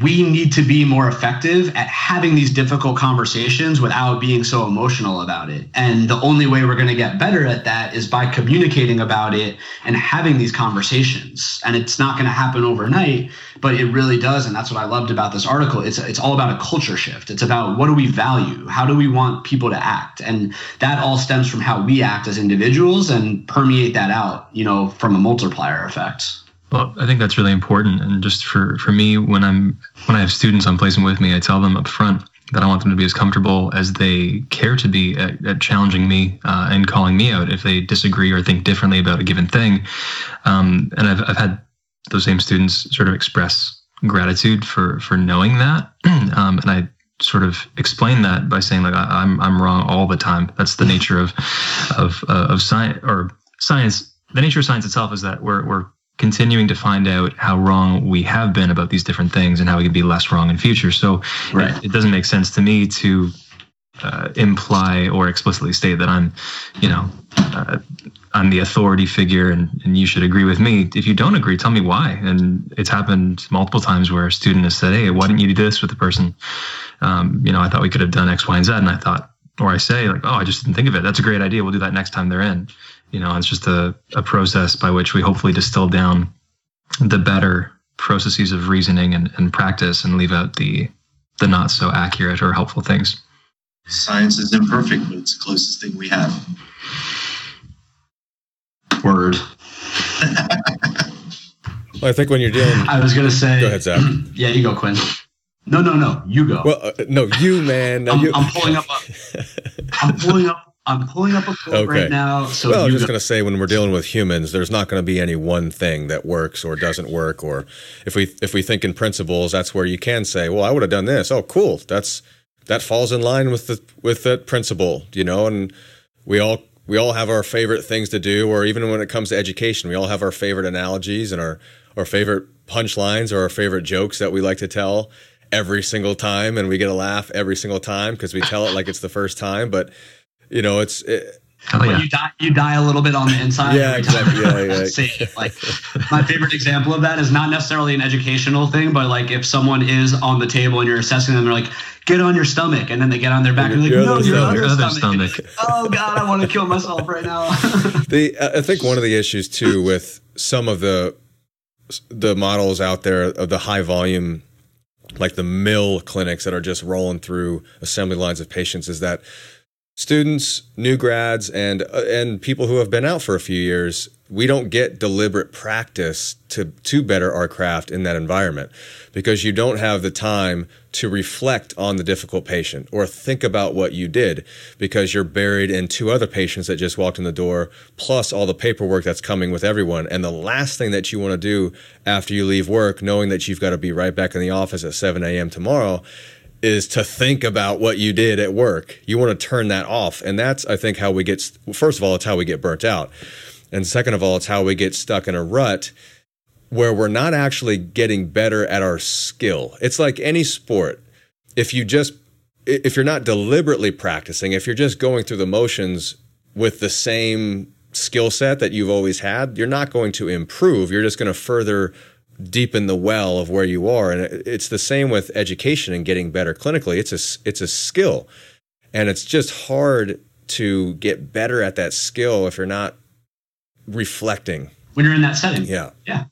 we need to be more effective at having these difficult conversations without being so emotional about it. And the only way we're going to get better at that is by communicating about it and having these conversations. And it's not going to happen overnight, but it really does. And that's what I loved about this article. It's, it's all about a culture shift. It's about what do we value? How do we want people to act? And that all stems from how we act as individuals and permeate that out, you know, from a multiplier effect. Well, I think that's really important. And just for, for me, when I'm when I have students on placement with me, I tell them up front that I want them to be as comfortable as they care to be at, at challenging me uh, and calling me out if they disagree or think differently about a given thing. Um, and I've, I've had those same students sort of express gratitude for for knowing that, (clears throat) um, and I sort of explain that by saying like I, am I'm, I'm wrong all the time. That's the nature of of uh, of science or science. The nature of science itself is that we're we're continuing to find out how wrong we have been about these different things and how we can be less wrong in future. So right. it, it doesn't make sense to me to uh, imply or explicitly state that I'm, you know, uh, I'm the authority figure and, and you should agree with me. If you don't agree, tell me why. And it's happened multiple times where a student has said, Hey, why didn't you do this with the person? Um, you know, I thought we could have done X, Y, and Z. And I thought, or I say like, Oh, I just didn't think of it. That's a great idea. We'll do that next time they're in you know it's just a, a process by which we hopefully distill down the better processes of reasoning and, and practice and leave out the the not so accurate or helpful things. Science is imperfect but it's the closest thing we have. Word. (laughs) Well, i think when you're dealing i was going to say go ahead zach. (clears throat) Yeah you go quinn. No no no you go. Well uh, no you man. I'm, you. I'm pulling up a, (laughs) i'm pulling up I'm pulling up a quote okay. right now. So well, I'm just going to say when we're dealing with humans, there's not going to be any one thing that works or doesn't work. Or if we if we think in principles, that's where you can say, well, I would have done this. Oh, cool. That's that falls in line with the with that principle, you know. And we all we all have our favorite things to do, or even when it comes to education, we all have our favorite analogies and our our favorite punchlines or our favorite jokes that we like to tell every single time, and we get a laugh every single time because we tell it like it's the first time, but you know, it's. It, Oh, yeah. you die, you die a little bit on the inside. yeah, exactly. Yeah, yeah. (laughs) like my favorite example of that is not necessarily an educational thing, but like if someone is on the table and you're assessing them, they're like, "Get on your stomach," and then they get on their back and they're like, "No, you're on your stomach." stomach. (laughs) oh God, I want to kill myself right now. (laughs) the I think one of the issues too with some of the the models out there of the high volume like the mill clinics that are just rolling through assembly lines of patients is that students, new grads, and uh, and people who have been out for a few years, we don't get deliberate practice to to better our craft in that environment because you don't have the time to reflect on the difficult patient or think about what you did because you're buried in two other patients that just walked in the door plus all the paperwork that's coming with everyone. And the last thing that you want to do after you leave work knowing that you've got to be right back in the office at 7 a.m tomorrow is to think about what you did at work. You want to turn that off. And that's, I think, how we get, first of all, it's how we get burnt out. And second of all, it's how we get stuck in a rut where we're not actually getting better at our skill. It's like any sport. If you just, if you're not deliberately practicing, if you're just going through the motions with the same skill set that you've always had, you're not going to improve. You're just going to further deepen the well of where you are. And it's the same with education and getting better clinically. It's a it's a skill, and it's just hard to get better at that skill if you're not reflecting when you're in that setting. Yeah, yeah.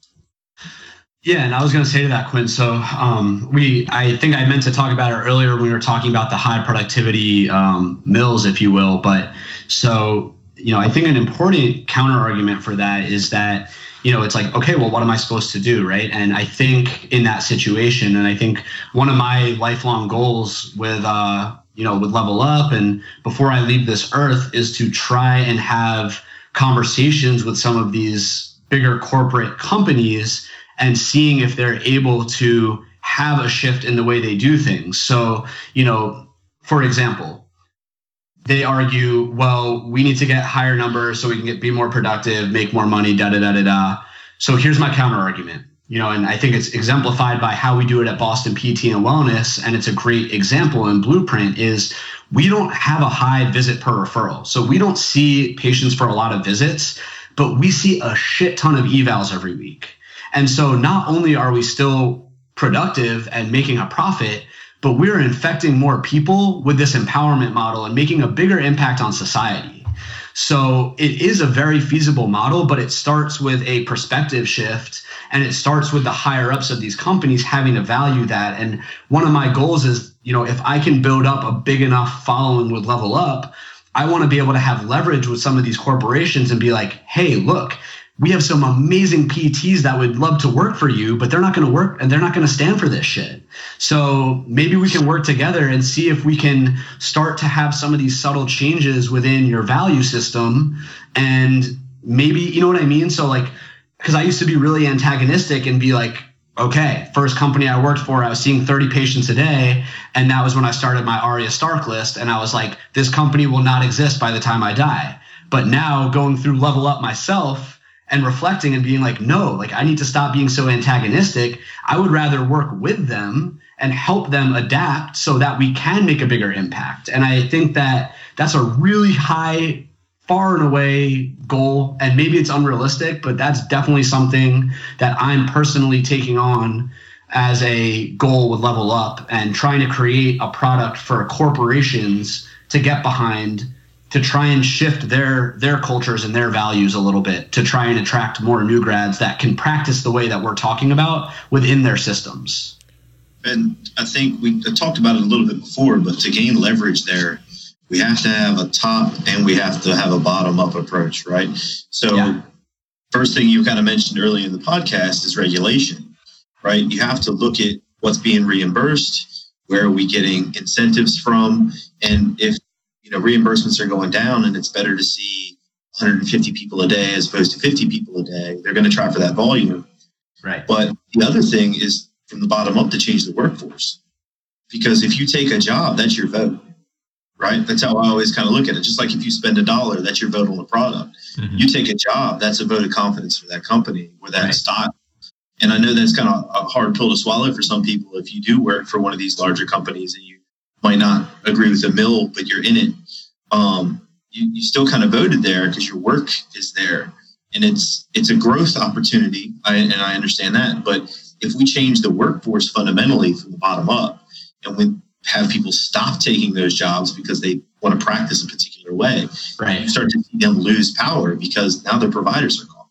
Yeah, and I was going to say to that, Quinn. So um, we, I think I meant to talk about it earlier when we were talking about the high productivity um, mills, if you will. But so you know, I think an important counter argument for that is that you know, it's like, okay, well, what am I supposed to do? Right. And I think in that situation, and I think one of my lifelong goals with, uh, you know, with Level Up and before I leave this earth is to try and have conversations with some of these bigger corporate companies and seeing if they're able to have a shift in the way they do things. So, you know, for example, they argue, well, we need to get higher numbers so we can get be more productive, make more money, da da da da da. So here's my counter argument. You know, and I think it's exemplified by how we do it at Boston PT and Wellness, and it's a great example and blueprint is we don't have a high visit per referral. So we don't see patients for a lot of visits, but we see a shit ton of evals every week. And so not only are we still productive and making a profit, but we're infecting more people with this empowerment model and making a bigger impact on society. So it is a very feasible model, but it starts with a perspective shift and it starts with the higher ups of these companies having to value that. And one of my goals is, you know, if I can build up a big enough following with Level Up, I want to be able to have leverage with some of these corporations and be like, hey, look, we have some amazing PTs that would love to work for you, but they're not going to work and they're not going to stand for this shit. So maybe we can work together and see if we can start to have some of these subtle changes within your value system. And maybe, you know what I mean? So, like, because I used to be really antagonistic and be like, okay, first company I worked for, I was seeing 30 patients a day. And that was when I started my Arya Stark list. And I was like, this company will not exist by the time I die. But now going through level up myself, and reflecting and being like, no, like I need to stop being so antagonistic. I would rather work with them and help them adapt so that we can make a bigger impact. And I think that that's a really high, far and away goal. And maybe it's unrealistic, but that's definitely something that I'm personally taking on as a goal with Level Up and trying to create a product for corporations to get behind to try and shift their their cultures and their values a little bit to try and attract more new grads that can practice the way that we're talking about within their systems. And I think we talked about it a little bit before, but to gain leverage there, we have to have a top and we have to have a bottom up approach, right? So, yeah. first thing you kind of mentioned earlier in the podcast is regulation, right? You have to look at what's being reimbursed, where are we getting incentives from, and if you know reimbursements are going down and it's better to see 150 people a day as opposed to 50 people a day. They're going to try for that volume. Right. But the other thing is from the bottom up to change the workforce. Because if you take a job that's your vote right? That's how i always kind of look at it. Just like if you spend a dollar that's your vote on the product. Mm-hmm. you take a job that's a vote of confidence for that company or that right. style and i know that's kind of a hard pill to swallow for some people if you do work for one of these larger companies and you might not agree with the mill, but you're in it. Um, you, you still kind of voted there because your work is there, and it's it's a growth opportunity. I, and I understand that, but if we change the workforce fundamentally from the bottom up, and we have people stop taking those jobs because they want to practice a particular way, right? You start to see them lose power because now their providers are gone.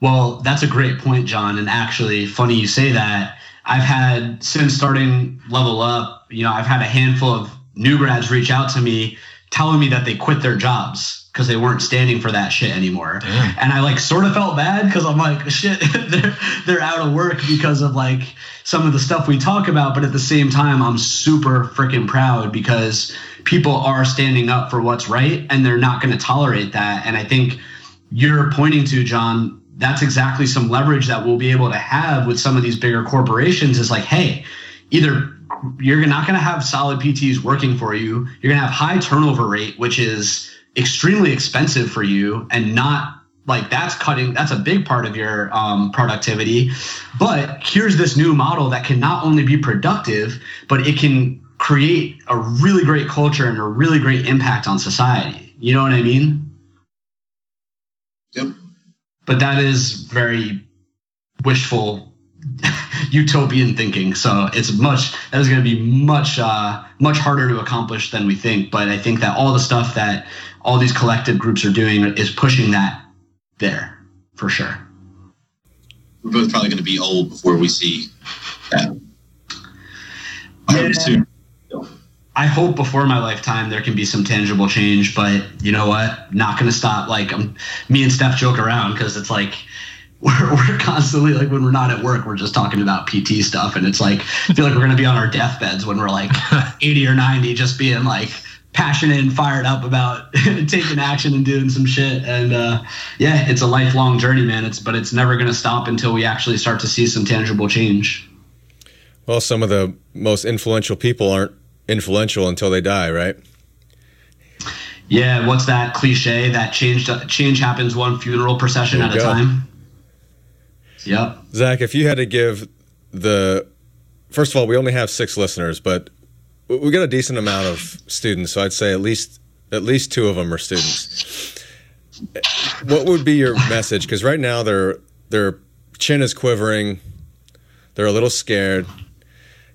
Well, that's a great point, John. And actually, funny you say that. I've had since starting Level Up, you know, I've had a handful of new grads reach out to me telling me that they quit their jobs because they weren't standing for that shit anymore. Damn. And I like sort of felt bad because I'm like, shit, (laughs) they're they're out of work because of like some of the stuff we talk about. But at the same time, I'm super freaking proud because people are standing up for what's right and they're not going to tolerate that. And I think you're pointing to, John, that's exactly some leverage that we'll be able to have with some of these bigger corporations. Is like, hey, either you're not going to have solid PTs working for you, you're going to have high turnover rate, which is extremely expensive for you and not like that's cutting that's a big part of your um, productivity. But here's this new model that can not only be productive but it can create a really great culture and a really great impact on society. You know what i mean? Yep but that is very wishful (laughs) utopian thinking so it's much that is going to be much uh, much harder to accomplish than we think but i think that all the stuff that all these collective groups are doing is pushing that there for sure. We're both probably going to be old before we see that. I I hope before my lifetime there can be some tangible change, but you know what? Not going to stop. Like um, me and Steph joke around because it's like (laughs) we're, we're constantly like when we're not at work, we're just talking about PT stuff, and it's like I feel like we're going to be on our deathbeds when we're like (laughs) 80 or 90, just being like passionate and fired up about (laughs) taking action and doing some shit. And uh, yeah, it's a lifelong journey, man. It's but it's never going to stop until we actually start to see some tangible change. Well, some of the most influential people aren't influential until they die, right? Yeah, what's that cliche? That change change happens one funeral procession at a time. Yep. Zach, if you had to give the first of all, we only have six listeners, but we got a decent amount of students, so I'd say at least at least two of them are students. What would be your message? Because right now their their chin is quivering, they're a little scared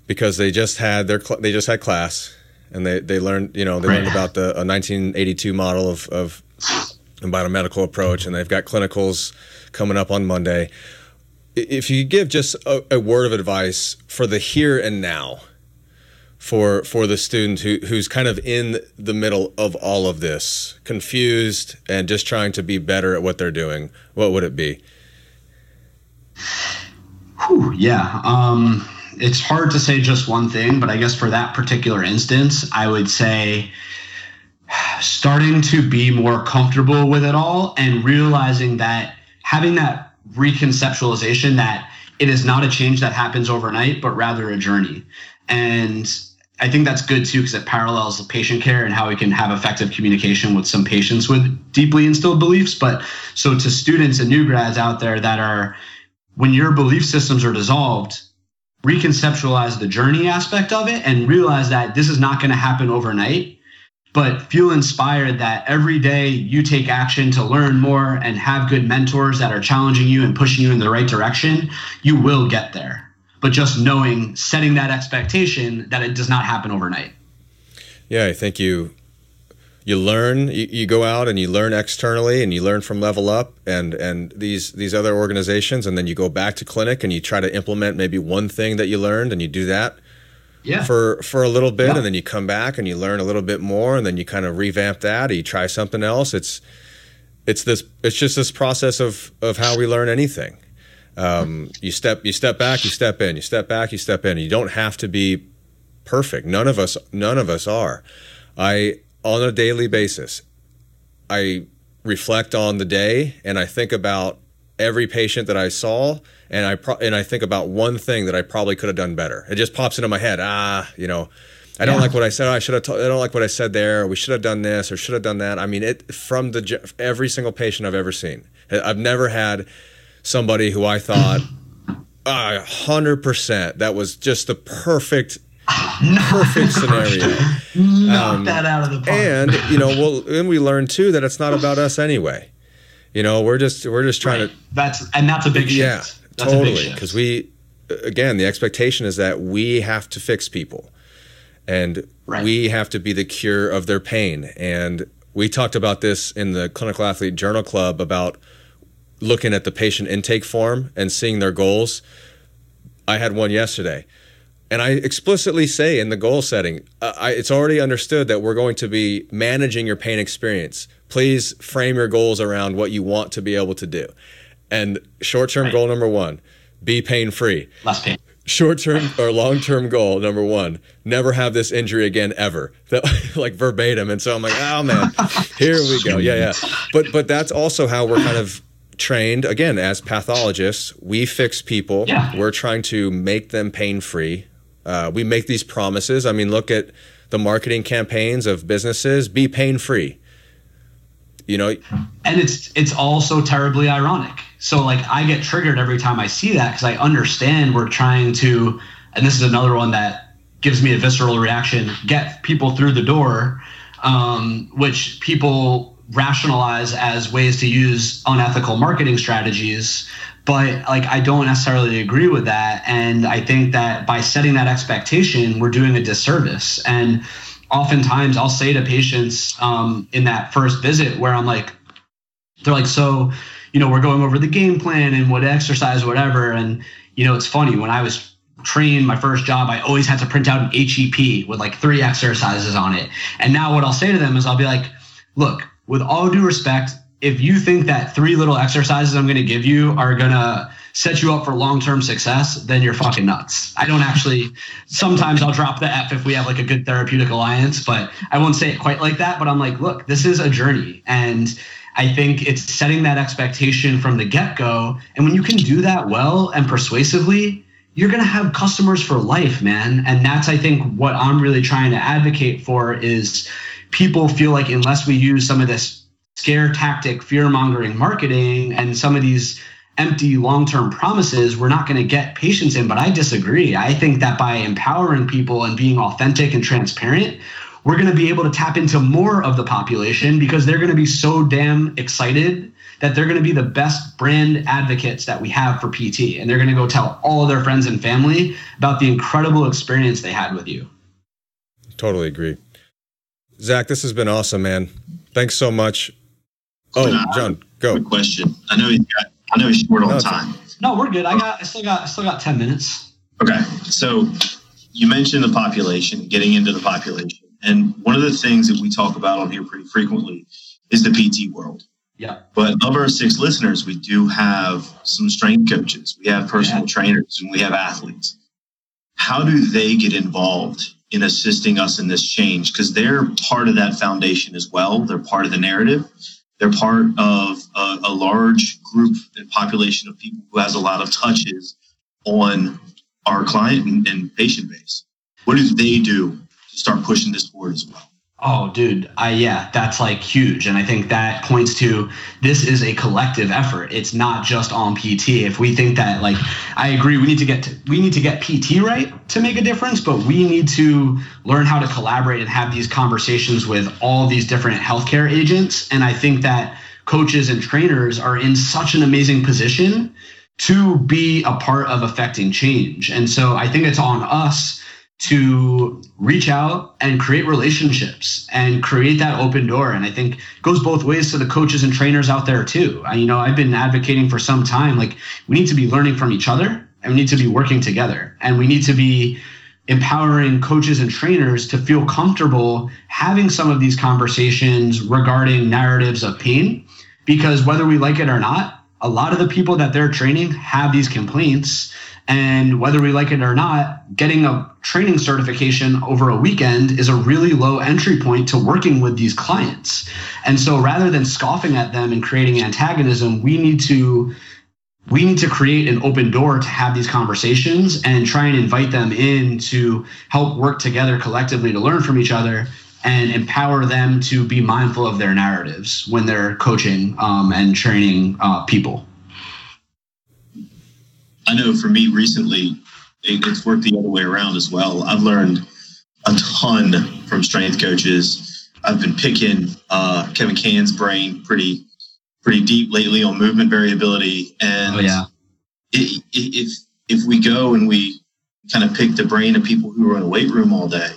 because they just had their cl- they just had class and they they learned you know they learned about the 1982 model of of biomedical approach and they've got clinicals coming up on Monday. If you give just a, a word of advice for the here and now for for the student who who's kind of in the middle of all of this, confused and just trying to be better at what they're doing, what would it be? Whew, yeah, um, it's hard to say just one thing, but I guess for that particular instance, I would say starting to be more comfortable with it all and realizing that having that reconceptualization that it is not a change that happens overnight, but rather a journey. And I think that's good too because it parallels the patient care and how we can have effective communication with some patients with deeply instilled beliefs. But so to students and new grads out there that are, when your belief systems are dissolved, reconceptualize the journey aspect of it and realize that this is not going to happen overnight. But feel inspired that every day you take action to learn more and have good mentors that are challenging you and pushing you in the right direction, you will get there but just knowing, setting that expectation that it does not happen overnight. Yeah, I think you you learn you, you, go out and you learn externally and you learn from level up and and these these other organizations and then you go back to clinic and you try to implement maybe one thing that you learned and you do that yeah. for for a little bit yeah. and then you come back and you learn a little bit more and then you kind of revamp that or you try something else it's it's this it's just this process of of how we learn anything um, you step you step back, you step in, you step back, you step in. You don't have to be perfect. None of us none of us are. I on a daily basis, I reflect on the day and I think about every patient that I saw and I pro- and I think about one thing that I probably could have done better. It just pops into my head. Ah, you know, I don't yeah. like what I said. I should have. T- I don't like what I said there. we should have done this or should have done that. I mean, it from the every single patient I've ever seen. I've never had somebody who I thought, a hundred percent, that was just the perfect perfect (laughs) scenario. Knock um, that out of the park. And you know, well, and we learned too that it's not about us anyway. You know, we're just we're just trying right. to. That's and that's a big shift. Yeah, that's totally. Because we, again, the expectation is that we have to fix people, and right. we have to be the cure of their pain. And we talked about this in the Clinical Athlete Journal Club about looking at the patient intake form and seeing their goals. I had one yesterday. And I explicitly say in the goal setting, uh, I, it's already understood that we're going to be managing your pain experience. Please frame your goals around what you want to be able to do. And short term right. goal number one, be pain free. Less pain. Short term (laughs) or long term goal number one, never have this injury again ever. (laughs) That like verbatim. And so I'm like, oh man, (laughs) here we go. Yeah, yeah. But but that's also how we're kind of trained again as pathologists. We fix people. Yeah. We're trying to make them pain free uh, we make these promises. I mean, look at the marketing campaigns of businesses: be pain free. You know, and it's it's also terribly ironic. So like I get triggered every time I see that because I understand we're trying to, and this is another one that gives me a visceral reaction: get people through the door, um, which people rationalize as ways to use unethical marketing strategies but like I don't necessarily agree with that. And I think that by setting that expectation we're doing a disservice. And oftentimes I'll say to patients um, in that first visit where I'm like they're like so you know we're going over the game plan and what exercise whatever. And you know it's funny when I was trained my first job I always had to print out an HEP with like three exercises on it. And now what I'll say to them is I'll be like look with all due respect if you think that three little exercises I'm going to give you are going to set you up for long-term success, then you're fucking nuts. I don't actually. Sometimes I'll drop the F if we have like a good therapeutic alliance, but I won't say it quite like that. But I'm like, look, this is a journey, and I think it's setting that expectation from the get-go. And when you can do that well and persuasively, you're going to have customers for life, man. And that's I think what I'm really trying to advocate for is people feel like unless we use some of this scare tactic, fear mongering marketing, and some of these empty long term promises, we're not going to get patients in. But I disagree. I think that by empowering people and being authentic and transparent, we're going to be able to tap into more of the population because they're going to be so damn excited that they're going to be the best brand advocates that we have for PT. And they're going to go tell all their friends and family about the incredible experience they had with you. Totally agree. Zach, this has been awesome, man. Thanks so much. Oh, John, go. Question. I know he's got. I know he's short on no, time. No, we're good. I got. I still got. I still got ten minutes. Okay, so you mentioned the population, getting into the population, and one of the things that we talk about on here pretty frequently is the PT world. Yeah. But of our six listeners, we do have some strength coaches, we have personal yeah. trainers, and we have athletes. How do they get involved in assisting us in this change? Because they're part of that foundation as well. They're part of the narrative. They're part of a, a large group and population of people who has a lot of touches on our client and, and patient base. What do they do to start pushing this forward as well? Oh, dude, I yeah, that's like huge, and I think that points to this is a collective effort. It's not just on PT. If we think that, like, I agree, we need to get to, we need to get PT right to make a difference, but we need to learn how to collaborate and have these conversations with all these different healthcare agents. And I think that coaches and trainers are in such an amazing position to be a part of affecting change. And so I think it's on us to reach out and create relationships and create that open door. And i think goes both ways to the coaches and trainers out there too. I, you know i've been advocating for some time like we need to be learning from each other and we need to be working together. And we need to be empowering coaches and trainers to feel comfortable having some of these conversations regarding narratives of pain. Because whether we like it or not a lot of the people that they're training have these complaints and whether we like it or not, getting a training certification over a weekend is a really low entry point to working with these clients. And so rather than scoffing at them and creating antagonism, we need to we need to create an open door to have these conversations and try and invite them in to help work together collectively to learn from each other and empower them to be mindful of their narratives when they're coaching um, and training uh, people. I know for me recently, it, it's worked the other way around as well. I've learned a ton from strength coaches. I've been picking uh, Kevin Can's brain pretty pretty deep lately on movement variability, and oh, yeah. It, it, if if we go and we kind of pick the brain of people who are in a weight room all day,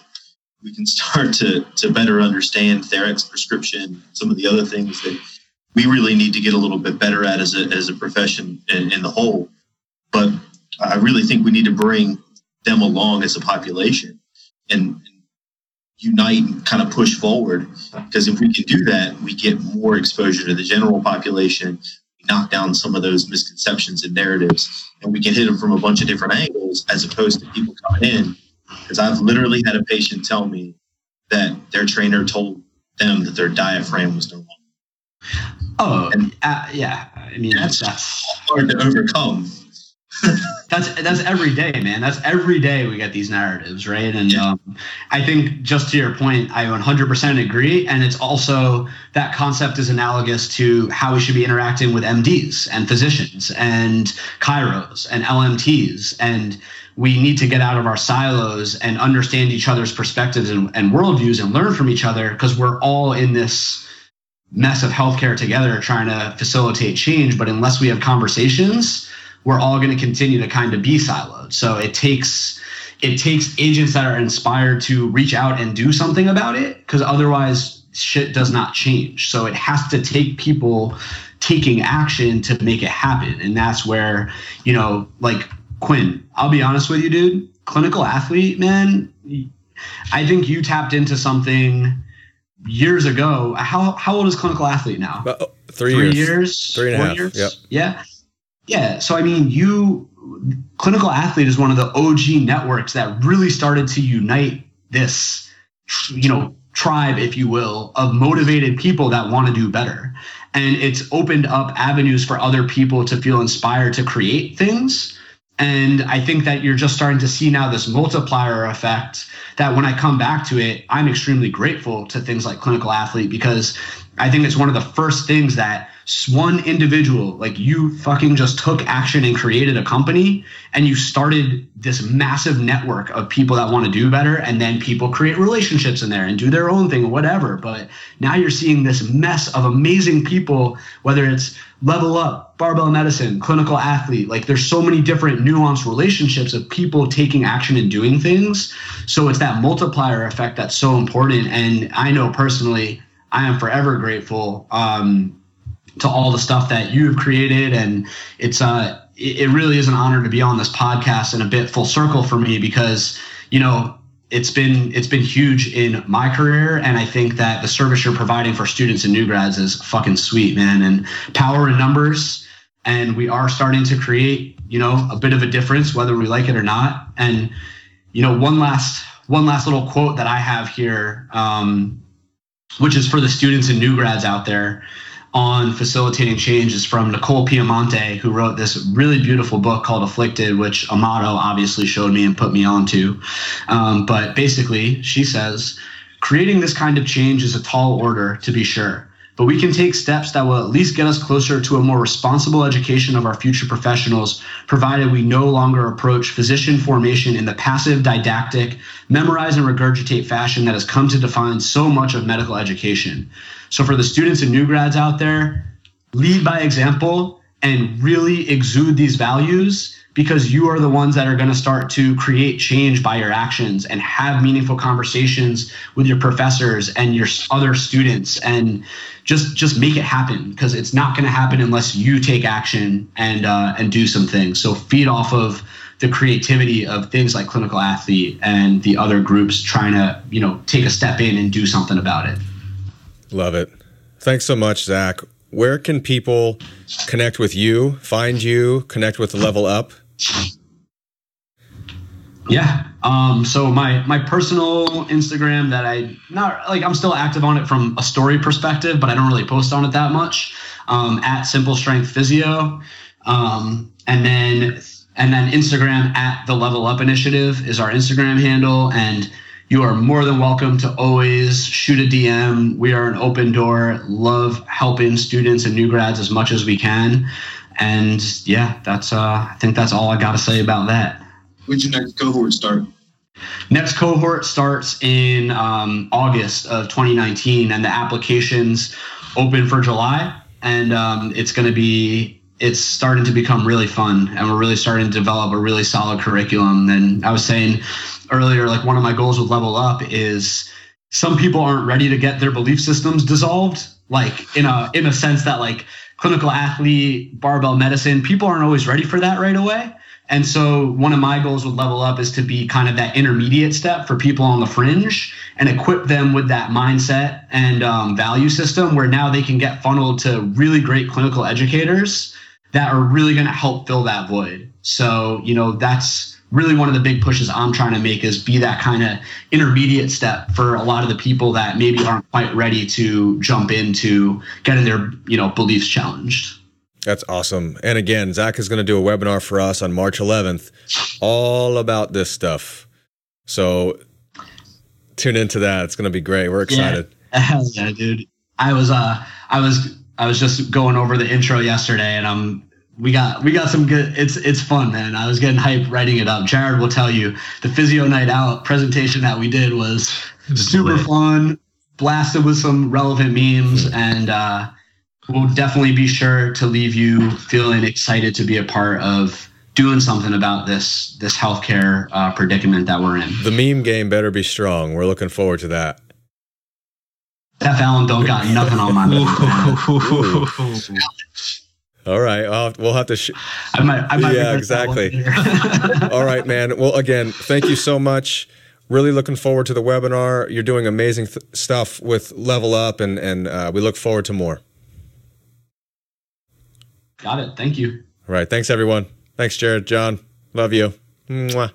we can (laughs) start to to better understand Therex prescription, some of the other things that we really need to get a little bit better at as a, as a profession in, in the whole. But I really think we need to bring them along as a population and, unite and kind of push forward. Because if we can do that, we get more exposure to the general population, we knock down some of those misconceptions and narratives, and we can hit them from a bunch of different angles as opposed to people coming in. Because I've literally had a patient tell me that their trainer told them that their diaphragm was no longer. Oh, and, uh, yeah. I mean, that's, that's hard to overcome. (laughs) that's that's every day, man. That's every day we get these narratives, right? And yeah. um, I think just to your point, I 100% agree. And it's also that concept is analogous to how we should be interacting with MDs and physicians and chiros and LMTs. And we need to get out of our silos and understand each other's perspectives and, and worldviews and learn from each other because we're all in this mess of healthcare together trying to facilitate change. But unless we have conversations, we're all going to continue to kind of be siloed. So it takes it takes agents that are inspired to reach out and do something about it because otherwise shit does not change. So it has to take people taking action to make it happen. And that's where, you know, like Quinn, I'll be honest with you, dude, clinical athlete, man, I think you tapped into something years ago. How how old is clinical athlete now? About oh, three, three years. years. Three and a half. Years? Yep. Yeah. Yeah. So I mean, you clinical athlete is one of the OG networks that really started to unite this, you know, tribe, if you will, of motivated people that want to do better. And it's opened up avenues for other people to feel inspired to create things. And I think that you're just starting to see now this multiplier effect that when I come back to it, I'm extremely grateful to things like clinical athlete because I think it's one of the first things that one individual, like you fucking just took action and created a company and you started this massive network of people that want to do better. And then people create relationships in there and do their own thing, whatever. But now you're seeing this mess of amazing people, whether it's level up, barbell medicine, clinical athlete. Like there's so many different nuanced relationships of people taking action and doing things. So it's that multiplier effect that's so important. And I know personally, I am forever grateful um, to all the stuff that you've created, and it's uh, it really is an honor to be on this podcast and a bit full circle for me because you know it's been it's been huge in my career. And i think that the service you're providing for students and new grads is fucking sweet man and power in numbers. And we are starting to create you know a bit of a difference whether we like it or not. And you know one last one last little quote that i have here um, which is for the students and new grads out there on facilitating change is from Nicole Piemonte, who wrote this really beautiful book called Afflicted, which Amato obviously showed me and put me onto. Um, but basically, she says, creating this kind of change is a tall order, to be sure but we can take steps that will at least get us closer to a more responsible education of our future professionals, provided we no longer approach physician formation in the passive, didactic, memorize and regurgitate fashion that has come to define so much of medical education. So, for the students and new grads out there, lead by example and really exude these values because you are the ones that are going to start to create change by your actions and have meaningful conversations with your professors and your other students and just just make it happen because it's not going to happen unless you take action and uh, and do some things. So feed off of the creativity of things like clinical athlete and the other groups trying to you know take a step in and do something about it. Love it. Thanks so much zach where can people connect with you find you connect with the level up yeah. Um, so my my personal Instagram that I not like I'm still active on it from a story perspective, but I don't really post on it that much. Um, at Simple Strength Physio, um, and then and then Instagram at the Level Up Initiative is our Instagram handle, and you are more than welcome to always shoot a DM. We are an open door. Love helping students and new grads as much as we can. And yeah, that's uh, I think that's all I got to say about that. When's your next cohort start? Next cohort starts in um, August of 2019, and the applications open for July. And um, it's going to be it's starting to become really fun, and we're really starting to develop a really solid curriculum. And I was saying earlier, like one of my goals with Level Up is some people aren't ready to get their belief systems dissolved like in a in a sense that like clinical athlete barbell medicine people aren't always ready for that right away and so one of my goals with level up is to be kind of that intermediate step for people on the fringe and equip them with that mindset and um, value system where now they can get funneled to really great clinical educators that are really going to help fill that void so you know that's really one of the big pushes I'm trying to make is be that kind of intermediate step for a lot of the people that maybe aren't quite ready to jump into getting their, you know, beliefs challenged. That's awesome. And again, Zach is going to do a webinar for us on March 11th, all about this stuff. So tune into that. It's going to be great. We're excited. Yeah, (laughs) Hell yeah dude. I was, uh, I was, I was just going over the intro yesterday and I'm we got we got some good it's it's fun man. I was getting hype writing it up. Jared will tell you the physio night out presentation that we did was, was super lit. fun blasted with some relevant memes and uh, we'll definitely be sure to leave you feeling excited to be a part of doing something about this this healthcare uh, predicament that we're in. The meme game better be strong. We're looking forward to that that Fallon don't got nothing on my mind. All right, I'll, we'll have to. Sh- I might. I might yeah, exactly. (laughs) All right, man. Well, again, thank you so much. Really looking forward to the webinar. You're doing amazing th- stuff with Level Up, and and uh, we look forward to more. Got it. Thank you. All right. Thanks, everyone. Thanks, Jared. John. Love you. Mwah.